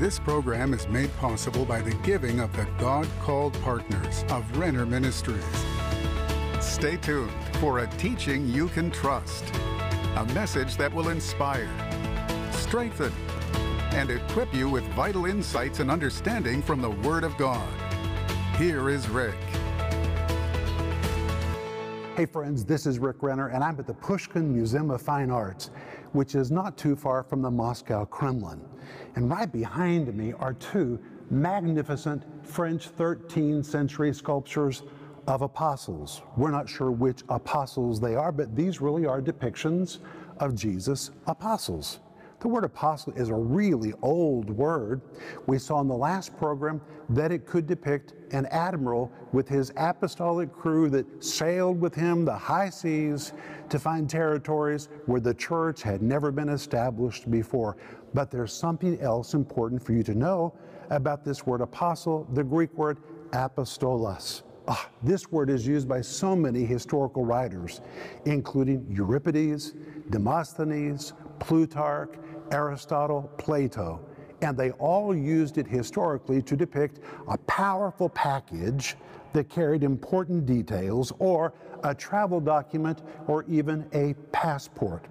This program is made possible by the giving of the God called partners of Renner Ministries. Stay tuned for a teaching you can trust, a message that will inspire, strengthen, and equip you with vital insights and understanding from the Word of God. Here is Rick. Hey friends, this is Rick Renner, and I'm at the Pushkin Museum of Fine Arts, which is not too far from the Moscow Kremlin. And right behind me are two magnificent French 13th century sculptures of apostles. We're not sure which apostles they are, but these really are depictions of Jesus' apostles. The word apostle is a really old word. We saw in the last program that it could depict an admiral with his apostolic crew that sailed with him the high seas to find territories where the church had never been established before. But there's something else important for you to know about this word apostle, the Greek word apostolos. Ah, this word is used by so many historical writers, including Euripides, Demosthenes, Plutarch, Aristotle, Plato, and they all used it historically to depict a powerful package that carried important details or a travel document or even a passport.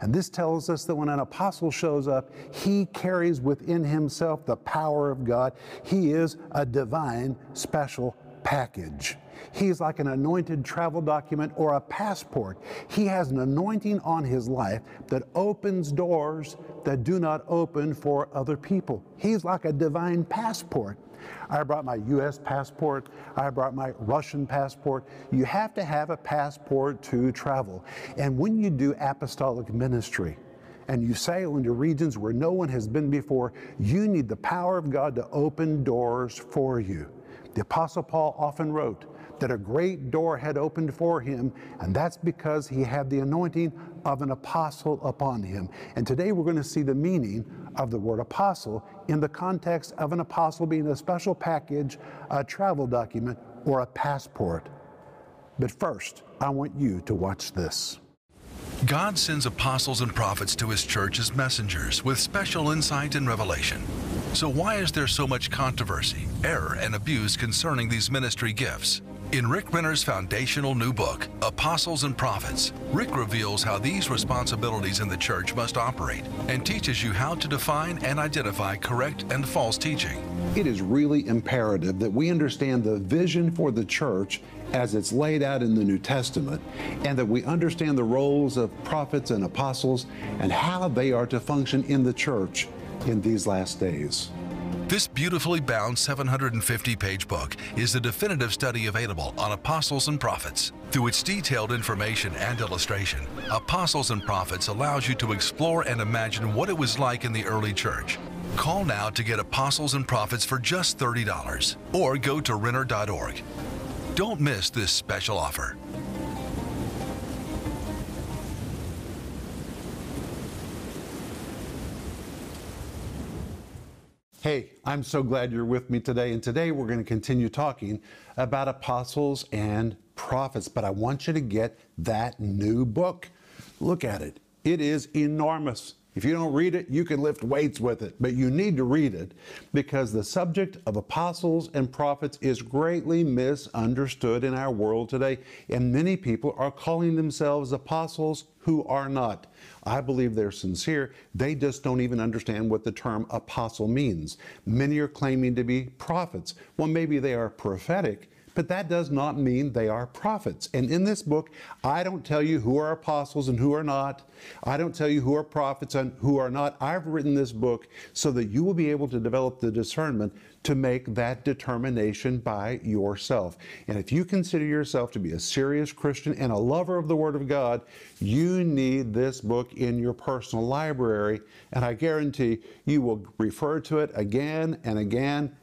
And this tells us that when an apostle shows up, he carries within himself the power of God. He is a divine special package. He's like an anointed travel document or a passport. He has an anointing on his life that opens doors that do not open for other people. He's like a divine passport. I brought my US passport, I brought my Russian passport. You have to have a passport to travel. And when you do apostolic ministry, and you sail into regions where no one has been before, you need the power of God to open doors for you. The Apostle Paul often wrote that a great door had opened for him, and that's because he had the anointing of an apostle upon him. And today we're going to see the meaning of the word apostle in the context of an apostle being a special package, a travel document, or a passport. But first, I want you to watch this. God sends apostles and prophets to his church as messengers with special insight and revelation. So, why is there so much controversy, error, and abuse concerning these ministry gifts? In Rick Renner's foundational new book, Apostles and Prophets, Rick reveals how these responsibilities in the church must operate and teaches you how to define and identify correct and false teaching. It is really imperative that we understand the vision for the church as it's laid out in the New Testament, and that we understand the roles of prophets and apostles and how they are to function in the church in these last days. This beautifully bound 750 page book is the definitive study available on apostles and prophets. Through its detailed information and illustration, Apostles and Prophets allows you to explore and imagine what it was like in the early church. Call now to get Apostles and Prophets for just $30 or go to Renner.org. Don't miss this special offer. Hey, I'm so glad you're with me today. And today we're going to continue talking about apostles and prophets. But I want you to get that new book. Look at it, it is enormous. If you don't read it, you can lift weights with it, but you need to read it because the subject of apostles and prophets is greatly misunderstood in our world today, and many people are calling themselves apostles who are not. I believe they're sincere. They just don't even understand what the term apostle means. Many are claiming to be prophets. Well, maybe they are prophetic, but that does not mean they are prophets. And in this book, I don't tell you who are apostles and who are not. I don't tell you who are prophets and who are not. I've written this book so that you will be able to develop the discernment to make that determination by yourself. And if you consider yourself to be a serious Christian and a lover of the Word of God, you need this book in your personal library. And I guarantee you will refer to it again and again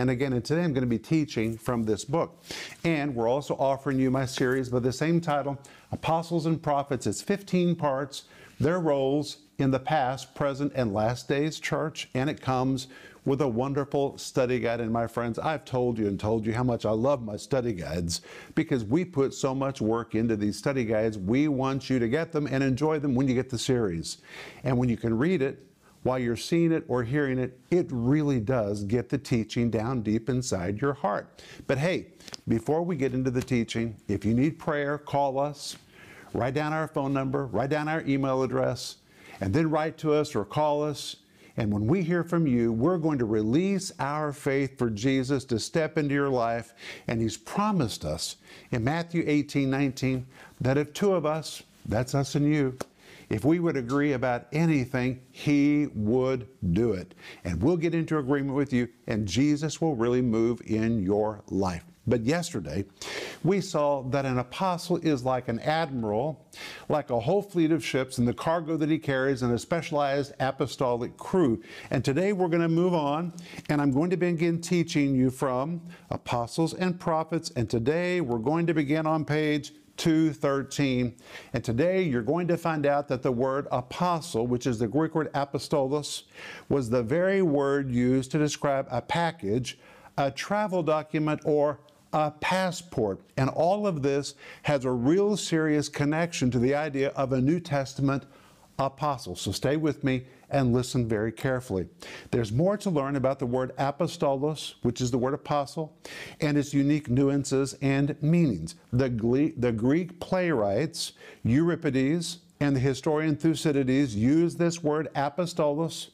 and again, and today I'm going to be teaching from this book. And we're also offering you my series by the same title, Apostles and Prophets. It's 15 parts, their roles in the past, present, and last days church. And it comes with a wonderful study guide. And my friends, I've told you and told you how much I love my study guides because we put so much work into these study guides. We want you to get them and enjoy them when you get the series. And when you can read it, while you're seeing it or hearing it, it really does get the teaching down deep inside your heart. But hey, before we get into the teaching, if you need prayer, call us, write down our phone number, write down our email address, and then write to us or call us. And when we hear from you, we're going to release our faith for Jesus to step into your life. And He's promised us in Matthew 18 19 that if two of us, that's us and you, if we would agree about anything, He would do it. And we'll get into agreement with you, and Jesus will really move in your life. But yesterday, we saw that an apostle is like an admiral, like a whole fleet of ships and the cargo that he carries and a specialized apostolic crew. And today we're going to move on, and I'm going to begin teaching you from apostles and prophets. And today we're going to begin on page 2:13. And today you're going to find out that the word apostle, which is the Greek word apostolos, was the very word used to describe a package, a travel document, or a passport. And all of this has a real serious connection to the idea of a New Testament apostle. So stay with me and listen very carefully. There's more to learn about the word apostolos, which is the word apostle, and its unique nuances and meanings. The, the Greek playwrights, Euripides, and the historian Thucydides use this word apostolos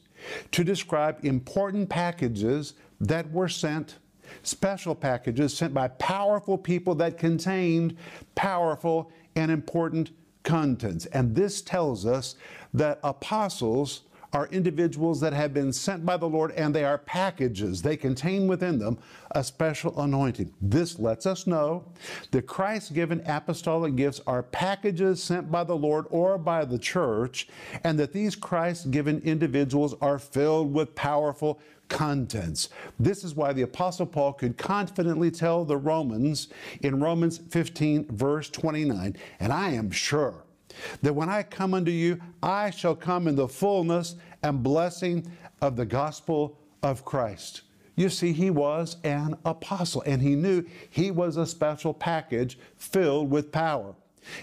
to describe important packages that were sent special packages sent by powerful people that contained powerful and important contents. And this tells us that apostles are individuals that have been sent by the Lord and they are packages. They contain within them a special anointing. This lets us know that Christ given apostolic gifts are packages sent by the Lord or by the church, and that these Christ given individuals are filled with powerful contents. This is why the Apostle Paul could confidently tell the Romans in Romans 15, verse 29, and I am sure that when I come unto you, I shall come in the fullness and blessing of the gospel of Christ. You see, he was an apostle, and he knew he was a special package filled with power.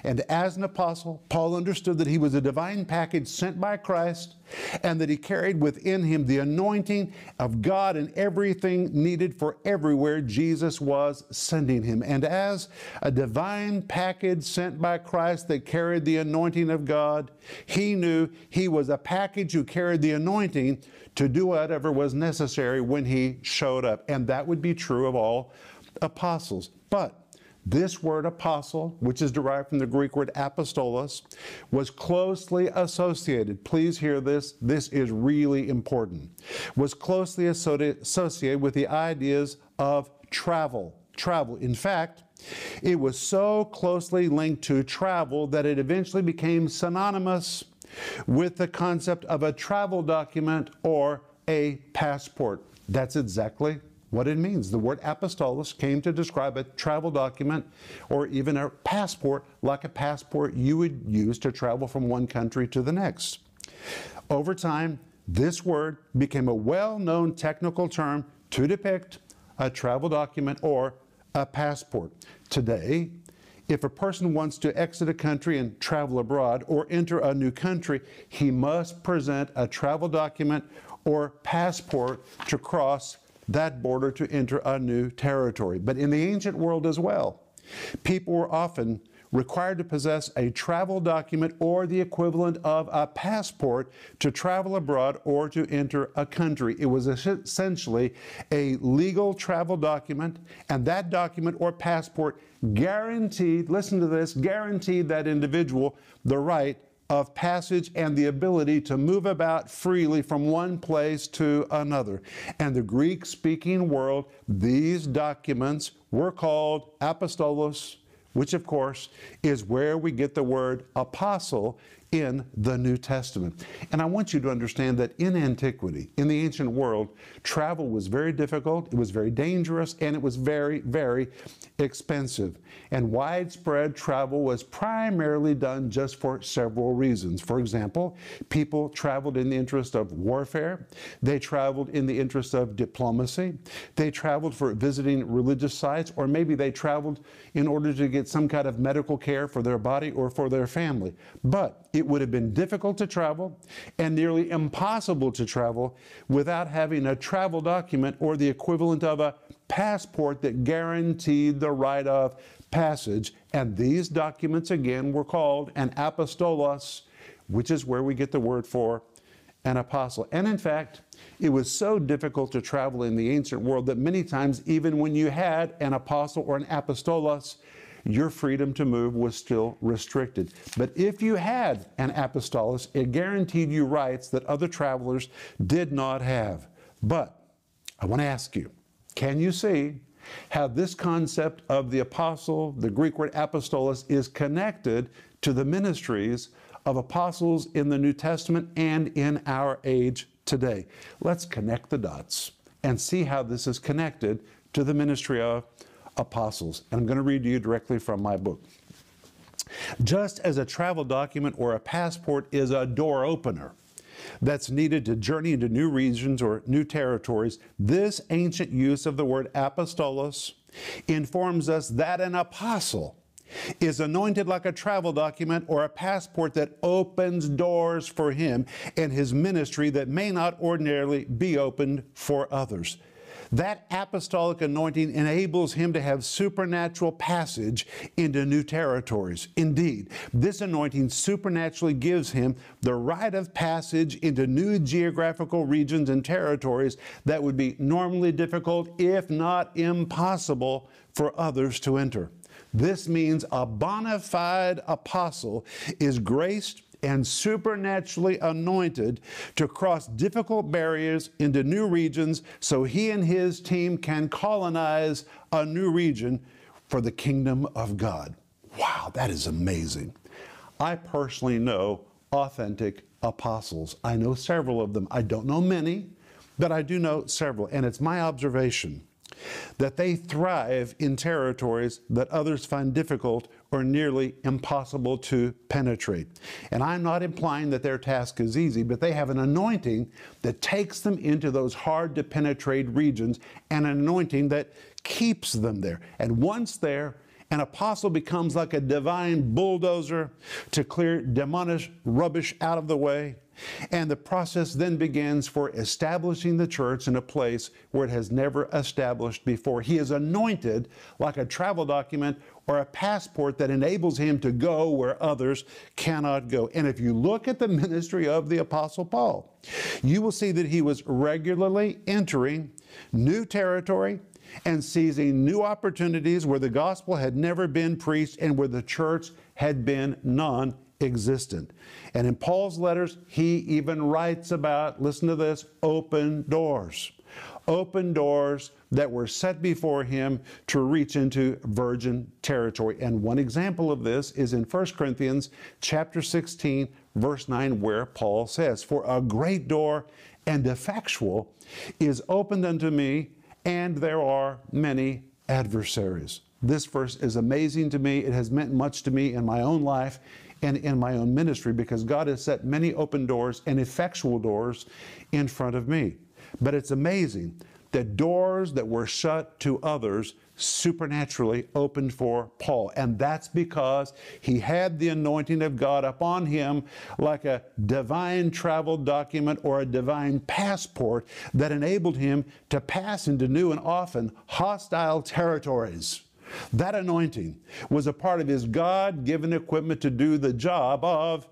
And as an apostle, Paul understood that he was a divine package sent by Christ and that he carried within him the anointing of God and everything needed for everywhere Jesus was sending him. And as a divine package sent by Christ that carried the anointing of God, he knew he was a package who carried the anointing to do whatever was necessary when he showed up. And that would be true of all apostles. But this word apostle, which is derived from the Greek word apostolos, was closely associated. Please hear this, this is really important. Was closely associated with the ideas of travel. Travel. In fact, it was so closely linked to travel that it eventually became synonymous with the concept of a travel document or a passport. That's exactly what it means. The word apostolos came to describe a travel document or even a passport, like a passport you would use to travel from one country to the next. Over time, this word became a well known technical term to depict a travel document or a passport. Today, if a person wants to exit a country and travel abroad or enter a new country, he must present a travel document or passport to cross that border to enter a new territory. But in the ancient world as well, people were often required to possess a travel document or the equivalent of a passport to travel abroad or to enter a country. It was essentially a legal travel document, and that document or passport guaranteed, listen to this, guaranteed that individual the right of passage and the ability to move about freely from one place to another. And the Greek speaking world, these documents were called apostolos, which of course is where we get the word apostle in the New Testament. And I want you to understand that in antiquity, in the ancient world, travel was very difficult, it was very dangerous, and it was very, very expensive. And widespread travel was primarily done just for several reasons. For example, people traveled in the interest of warfare, they traveled in the interest of diplomacy, they traveled for visiting religious sites, or maybe they traveled in order to get some kind of medical care for their body or for their family. But it it would have been difficult to travel and nearly impossible to travel without having a travel document or the equivalent of a passport that guaranteed the right of passage. And these documents, again, were called an apostolos, which is where we get the word for an apostle. And in fact, it was so difficult to travel in the ancient world that many times, even when you had an apostle or an apostolos, your freedom to move was still restricted. But if you had an apostolos, it guaranteed you rights that other travelers did not have. But I want to ask you can you see how this concept of the apostle, the Greek word apostolos, is connected to the ministries of apostles in the New Testament and in our age today? Let's connect the dots and see how this is connected to the ministry of apostles. And I'm going to read to you directly from my book. Just as a travel document or a passport is a door opener that's needed to journey into new regions or new territories, this ancient use of the word apostolos informs us that an apostle is anointed like a travel document or a passport that opens doors for him and his ministry that may not ordinarily be opened for others. That apostolic anointing enables him to have supernatural passage into new territories. Indeed, this anointing supernaturally gives him the right of passage into new geographical regions and territories that would be normally difficult, if not impossible, for others to enter. This means a bona fide apostle is graced and supernaturally anointed to cross difficult barriers into new regions so he and his team can colonize a new region for the kingdom of God. Wow, that is amazing. I personally know authentic apostles. I know several of them. I don't know many, but I do know several. And it's my observation that they thrive in territories that others find difficult or nearly impossible to penetrate. And I'm not implying that their task is easy, but they have an anointing that takes them into those hard to penetrate regions and an anointing that keeps them there. And once there, an apostle becomes like a divine bulldozer to clear demonic rubbish out of the way and the process then begins for establishing the church in a place where it has never established before. He is anointed like a travel document or a passport that enables him to go where others cannot go. And if you look at the ministry of the Apostle Paul, you will see that he was regularly entering new territory and seizing new opportunities where the gospel had never been preached and where the church had been non existent. And in Paul's letters, he even writes about, listen to this, open doors. Open doors that were set before him to reach into virgin territory. And one example of this is in 1 Corinthians chapter 16, verse 9, where Paul says, For a great door and effectual is opened unto me, and there are many adversaries. This verse is amazing to me. It has meant much to me in my own life and in my own ministry because God has set many open doors and effectual doors in front of me. But it's amazing that doors that were shut to others supernaturally opened for Paul. And that's because he had the anointing of God upon him like a divine travel document or a divine passport that enabled him to pass into new and often hostile territories. That anointing was a part of his God given equipment to do the job of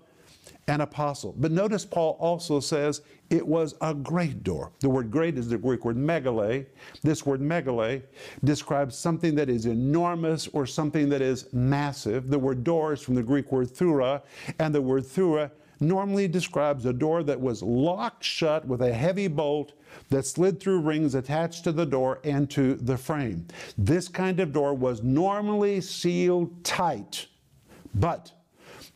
an apostle. But notice Paul also says it was a great door. The word great is the Greek word megale. This word megale describes something that is enormous or something that is massive. The word door is from the Greek word thura, and the word thura normally describes a door that was locked shut with a heavy bolt that slid through rings attached to the door and to the frame. This kind of door was normally sealed tight, but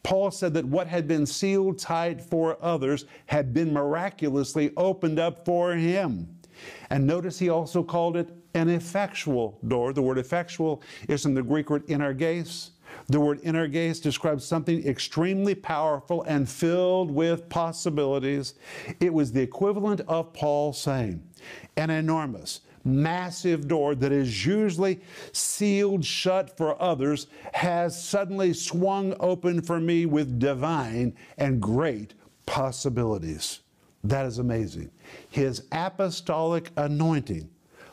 Paul said that what had been sealed tight for others had been miraculously opened up for him. And notice he also called it an effectual door. The word effectual is from the Greek word energes, the word energes describes something extremely powerful and filled with possibilities. It was the equivalent of Paul saying, an enormous, massive door that is usually sealed shut for others has suddenly swung open for me with divine and great possibilities. That is amazing. His apostolic anointing,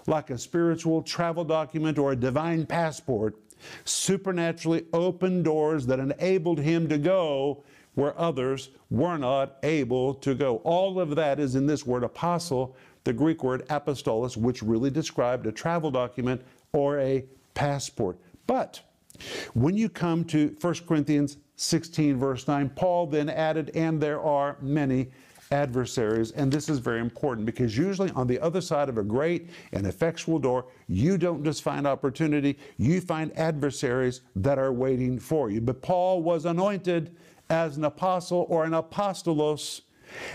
like a spiritual travel document or a divine passport, supernaturally opened doors that enabled him to go where others were not able to go. All of that is in this word apostle, the Greek word apostolos, which really described a travel document or a passport. But when you come to 1 Corinthians 16, verse 9, Paul then added, and there are many adversaries. And this is very important because usually on the other side of a great and effectual door, you don't just find opportunity, you find adversaries that are waiting for you. But Paul was anointed as an apostle or an apostolos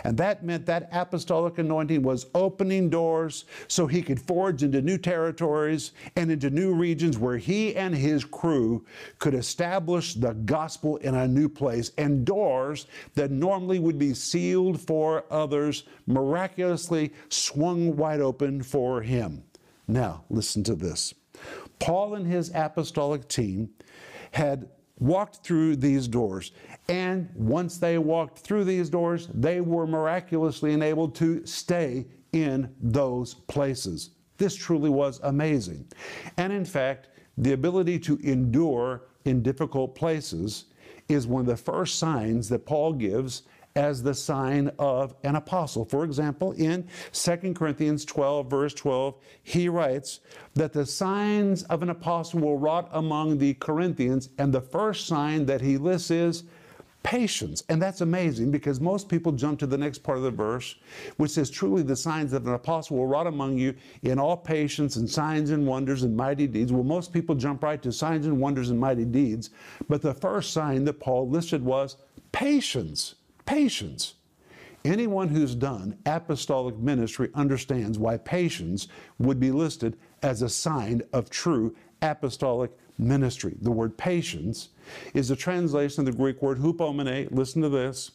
and that meant that apostolic anointing was opening doors so he could forge into new territories and into new regions where he and his crew could establish the gospel in a new place. And doors that normally would be sealed for others miraculously swung wide open for him. Now, listen to this. Paul and his apostolic team had walked through these doors. And once they walked through these doors, they were miraculously enabled to stay in those places. This truly was amazing. And in fact, the ability to endure in difficult places is one of the first signs that Paul gives as the sign of an apostle. For example, in 2 Corinthians 12, verse 12, he writes that the signs of an apostle will wrought among the Corinthians, and the first sign that he lists is patience. And that's amazing because most people jump to the next part of the verse, which says, Truly the signs of an apostle will wrought among you in all patience and signs and wonders and mighty deeds. Well, most people jump right to signs and wonders and mighty deeds. But the first sign that Paul listed was patience patience. Anyone who's done apostolic ministry understands why patience would be listed as a sign of true apostolic ministry. The word patience is a translation of the Greek word hupomene. Listen to this.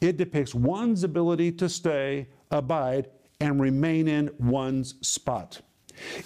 It depicts one's ability to stay, abide, and remain in one's spot.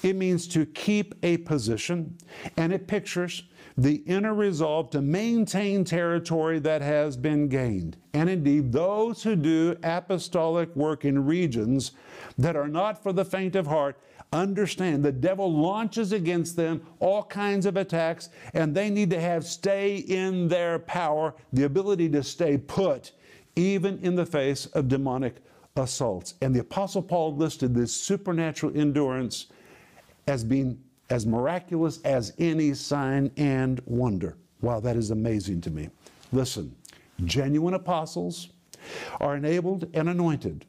It means to keep a position, and it pictures the inner resolve to maintain territory that has been gained. And indeed, those who do apostolic work in regions that are not for the faint of heart understand the devil launches against them all kinds of attacks, and they need to have stay in their power, the ability to stay put, even in the face of demonic assaults. And the Apostle Paul listed this supernatural endurance as being as miraculous as any sign and wonder. Wow, that is amazing to me. Listen, genuine apostles are enabled and anointed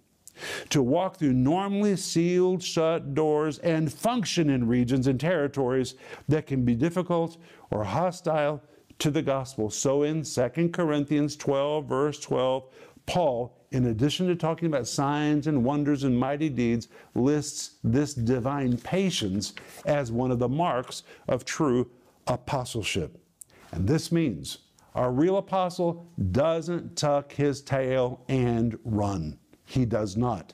to walk through normally sealed shut doors and function in regions and territories that can be difficult or hostile to the gospel. So in 2 Corinthians 12, verse 12, Paul in addition to talking about signs and wonders and mighty deeds, lists this divine patience as one of the marks of true apostleship. And this means our real apostle doesn't tuck his tail and run. He does not.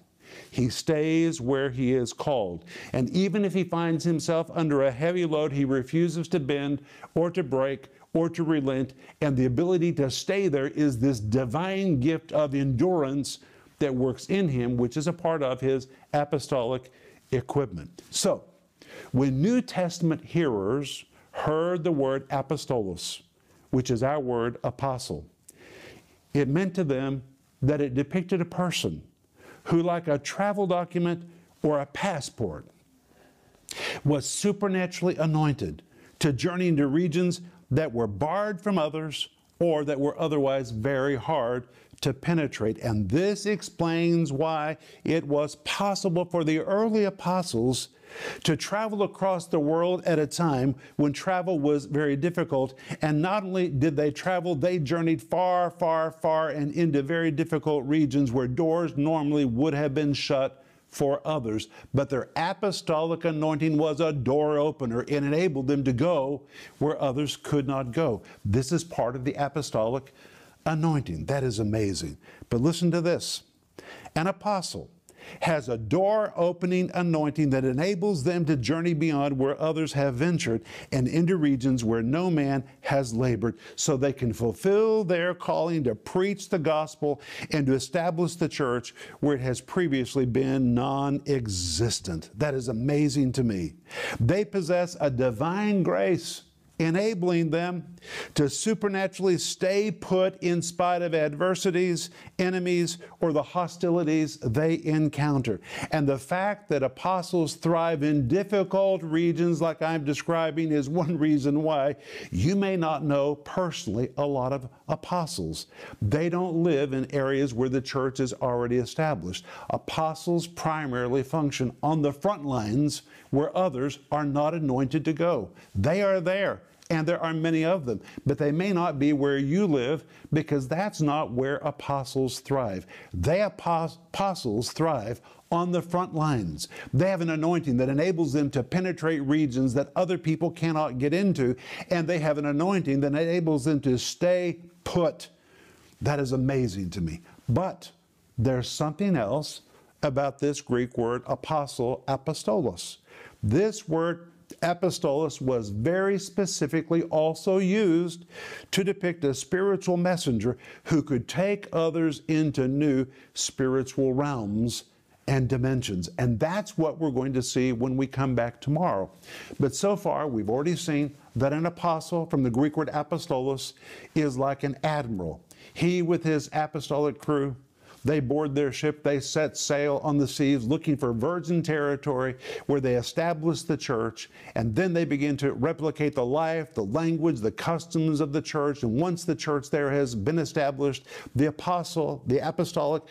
He stays where he is called. And even if he finds himself under a heavy load, he refuses to bend or to break or to relent. And the ability to stay there is this divine gift of endurance that works in him, which is a part of his apostolic equipment. So, when New Testament hearers heard the word apostolos, which is our word apostle, it meant to them that it depicted a person who, like a travel document or a passport, was supernaturally anointed to journey into regions that were barred from others or that were otherwise very hard to penetrate. And this explains why it was possible for the early apostles to travel across the world at a time when travel was very difficult. And not only did they travel, they journeyed far, far, far and into very difficult regions where doors normally would have been shut for others, but their apostolic anointing was a door opener. It enabled them to go where others could not go. This is part of the apostolic anointing. That is amazing. But listen to this an apostle has a door opening anointing that enables them to journey beyond where others have ventured and into regions where no man has labored so they can fulfill their calling to preach the gospel and to establish the church where it has previously been non existent. That is amazing to me. They possess a divine grace enabling them to supernaturally stay put in spite of adversities, enemies, or the hostilities they encounter. And the fact that apostles thrive in difficult regions like I'm describing is one reason why you may not know personally a lot of apostles. They don't live in areas where the church is already established. Apostles primarily function on the front lines where others are not anointed to go. They are there and there are many of them, but they may not be where you live because that's not where apostles thrive. They apostles thrive on the front lines. They have an anointing that enables them to penetrate regions that other people cannot get into, and they have an anointing that enables them to stay put. That is amazing to me. But there's something else about this Greek word apostle, apostolos. This word apostolos was very specifically also used to depict a spiritual messenger who could take others into new spiritual realms and dimensions. And that's what we're going to see when we come back tomorrow. But so far, we've already seen that an apostle from the Greek word apostolos is like an admiral. He, with his apostolic crew, they board their ship, they set sail on the seas looking for virgin territory where they establish the church, and then they begin to replicate the life, the language, the customs of the church. And once the church there has been established, the apostle, the apostolic,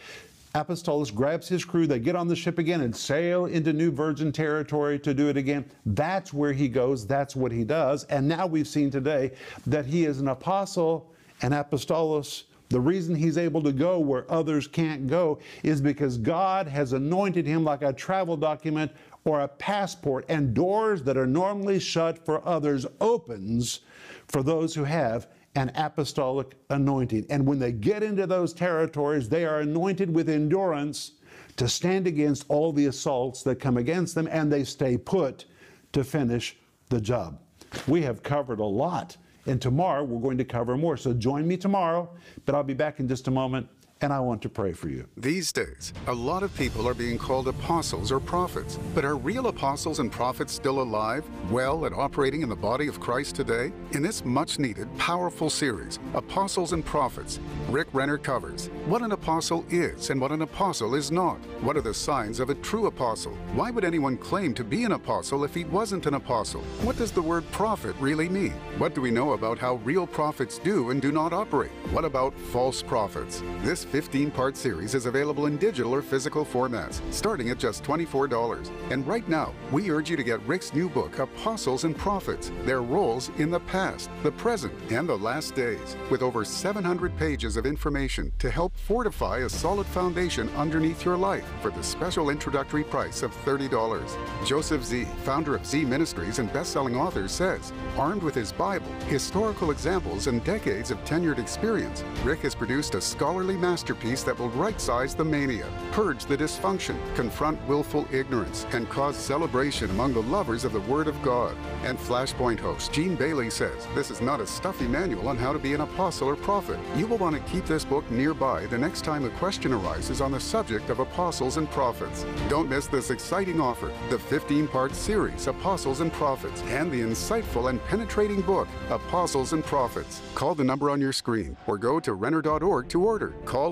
Apostolos grabs his crew, they get on the ship again and sail into new virgin territory to do it again. That's where he goes, that's what he does. And now we've seen today that he is an apostle, an apostolos, the reason he's able to go where others can't go is because God has anointed him like a travel document or a passport, and doors that are normally shut for others opens for those who have an apostolic anointing. And when they get into those territories, they are anointed with endurance to stand against all the assaults that come against them, and they stay put to finish the job. We have covered a lot and tomorrow we're going to cover more. So join me tomorrow, but I'll be back in just a moment and I want to pray for you. These days, a lot of people are being called apostles or prophets. But are real apostles and prophets still alive, well, and operating in the body of Christ today? In this much needed, powerful series, Apostles and Prophets, Rick Renner covers what an apostle is and what an apostle is not. What are the signs of a true apostle? Why would anyone claim to be an apostle if he wasn't an apostle? What does the word prophet really mean? What do we know about how real prophets do and do not operate? What about false prophets? This 15 part series is available in digital or physical formats, starting at just $24. And right now, we urge you to get Rick's new book, Apostles and Prophets Their Roles in the Past, the Present, and the Last Days, with over 700 pages of information to help fortify a solid foundation underneath your life for the special introductory price of $30. Joseph Z., founder of Z Ministries and best selling author, says armed with his Bible, historical examples, and decades of tenured experience, Rick has produced a scholarly master masterpiece that will right size the mania, purge the dysfunction, confront willful ignorance, and cause celebration among the lovers of the Word of God. And Flashpoint host Gene Bailey says this is not a stuffy manual on how to be an apostle or prophet. You will want to keep this book nearby the next time a question arises on the subject of apostles and prophets. Don't miss this exciting offer the 15 part series, Apostles and Prophets, and the insightful and penetrating book, Apostles and Prophets. Call the number on your screen or go to Renner.org to order. Call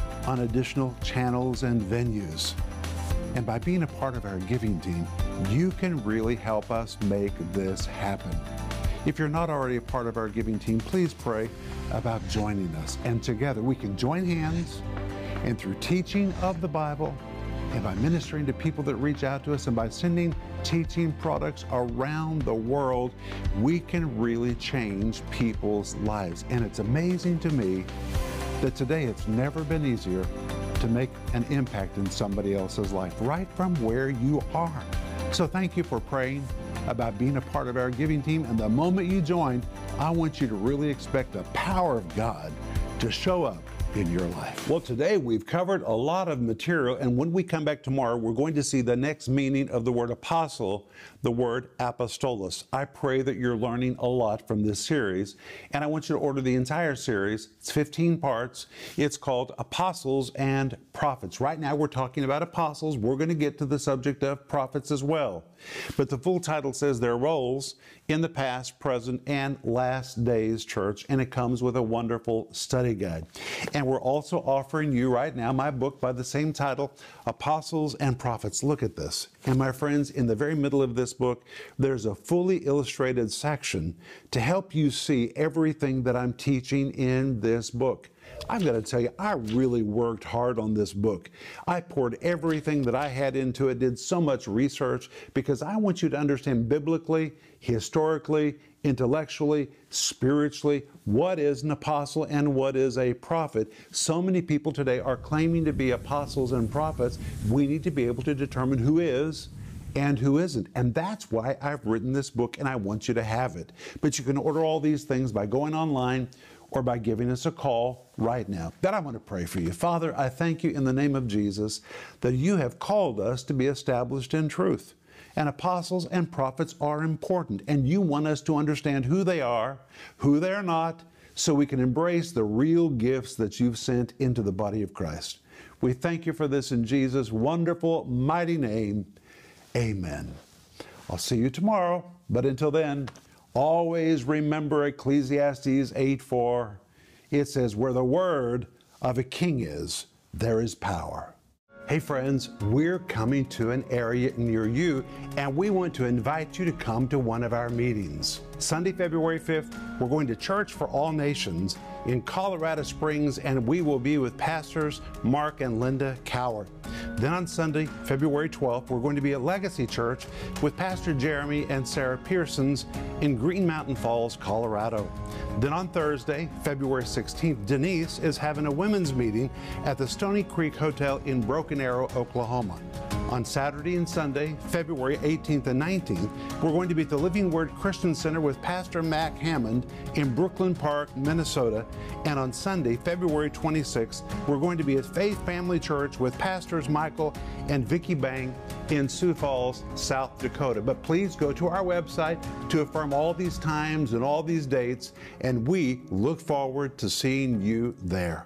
on additional channels and venues. And by being a part of our giving team, you can really help us make this happen. If you're not already a part of our giving team, please pray about joining us. And together we can join hands and through teaching of the Bible and by ministering to people that reach out to us and by sending teaching products around the world, we can really change people's lives. And it's amazing to me that today it's never been easier to make an impact in somebody else's life right from where you are. So thank you for praying about being a part of our giving team. And the moment you join, I want you to really expect the power of God to show up in your life. Well, today we've covered a lot of material, and when we come back tomorrow, we're going to see the next meaning of the word apostle, the word apostolos. I pray that you're learning a lot from this series, and I want you to order the entire series. It's 15 parts. It's called Apostles and Prophets. Right now, we're talking about apostles. We're going to get to the subject of prophets as well. But the full title says their roles in the past, present, and last days church, and it comes with a wonderful study guide. And we're also offering you right now my book by the same title, Apostles and Prophets. Look at this. And my friends, in the very middle of this book, there's a fully illustrated section to help you see everything that I'm teaching in this book. I've got to tell you, I really worked hard on this book. I poured everything that I had into it, did so much research because I want you to understand biblically, historically, intellectually, spiritually, what is an apostle and what is a prophet. So many people today are claiming to be apostles and prophets. We need to be able to determine who is and who isn't. And that's why I've written this book and I want you to have it. But you can order all these things by going online or by giving us a call right now. That I want to pray for you. Father, I thank you in the name of Jesus that you have called us to be established in truth. And apostles and prophets are important, and you want us to understand who they are, who they are not, so we can embrace the real gifts that you've sent into the body of Christ. We thank you for this in Jesus' wonderful, mighty name. Amen. I'll see you tomorrow, but until then, Always remember Ecclesiastes 8 4. It says, Where the word of a king is, there is power. Hey, friends, we're coming to an area near you, and we want to invite you to come to one of our meetings. Sunday, February 5th, we're going to Church for All Nations in Colorado Springs, and we will be with pastors Mark and Linda Cowart. Then on Sunday, February 12th, we're going to be at Legacy Church with Pastor Jeremy and Sarah Pearsons in Green Mountain Falls, Colorado. Then on Thursday, February 16th, Denise is having a women's meeting at the Stony Creek Hotel in Broken Arrow, Oklahoma. On Saturday and Sunday, February 18th and 19th, we're going to be at the Living Word Christian Center with Pastor Mac Hammond in Brooklyn Park, Minnesota. And on Sunday, February 26th, we're going to be at Faith Family Church with Pastors Michael and Vicki Bang in Sioux Falls, South Dakota. But please go to our website to affirm all these times and all these dates, and we look forward to seeing you there.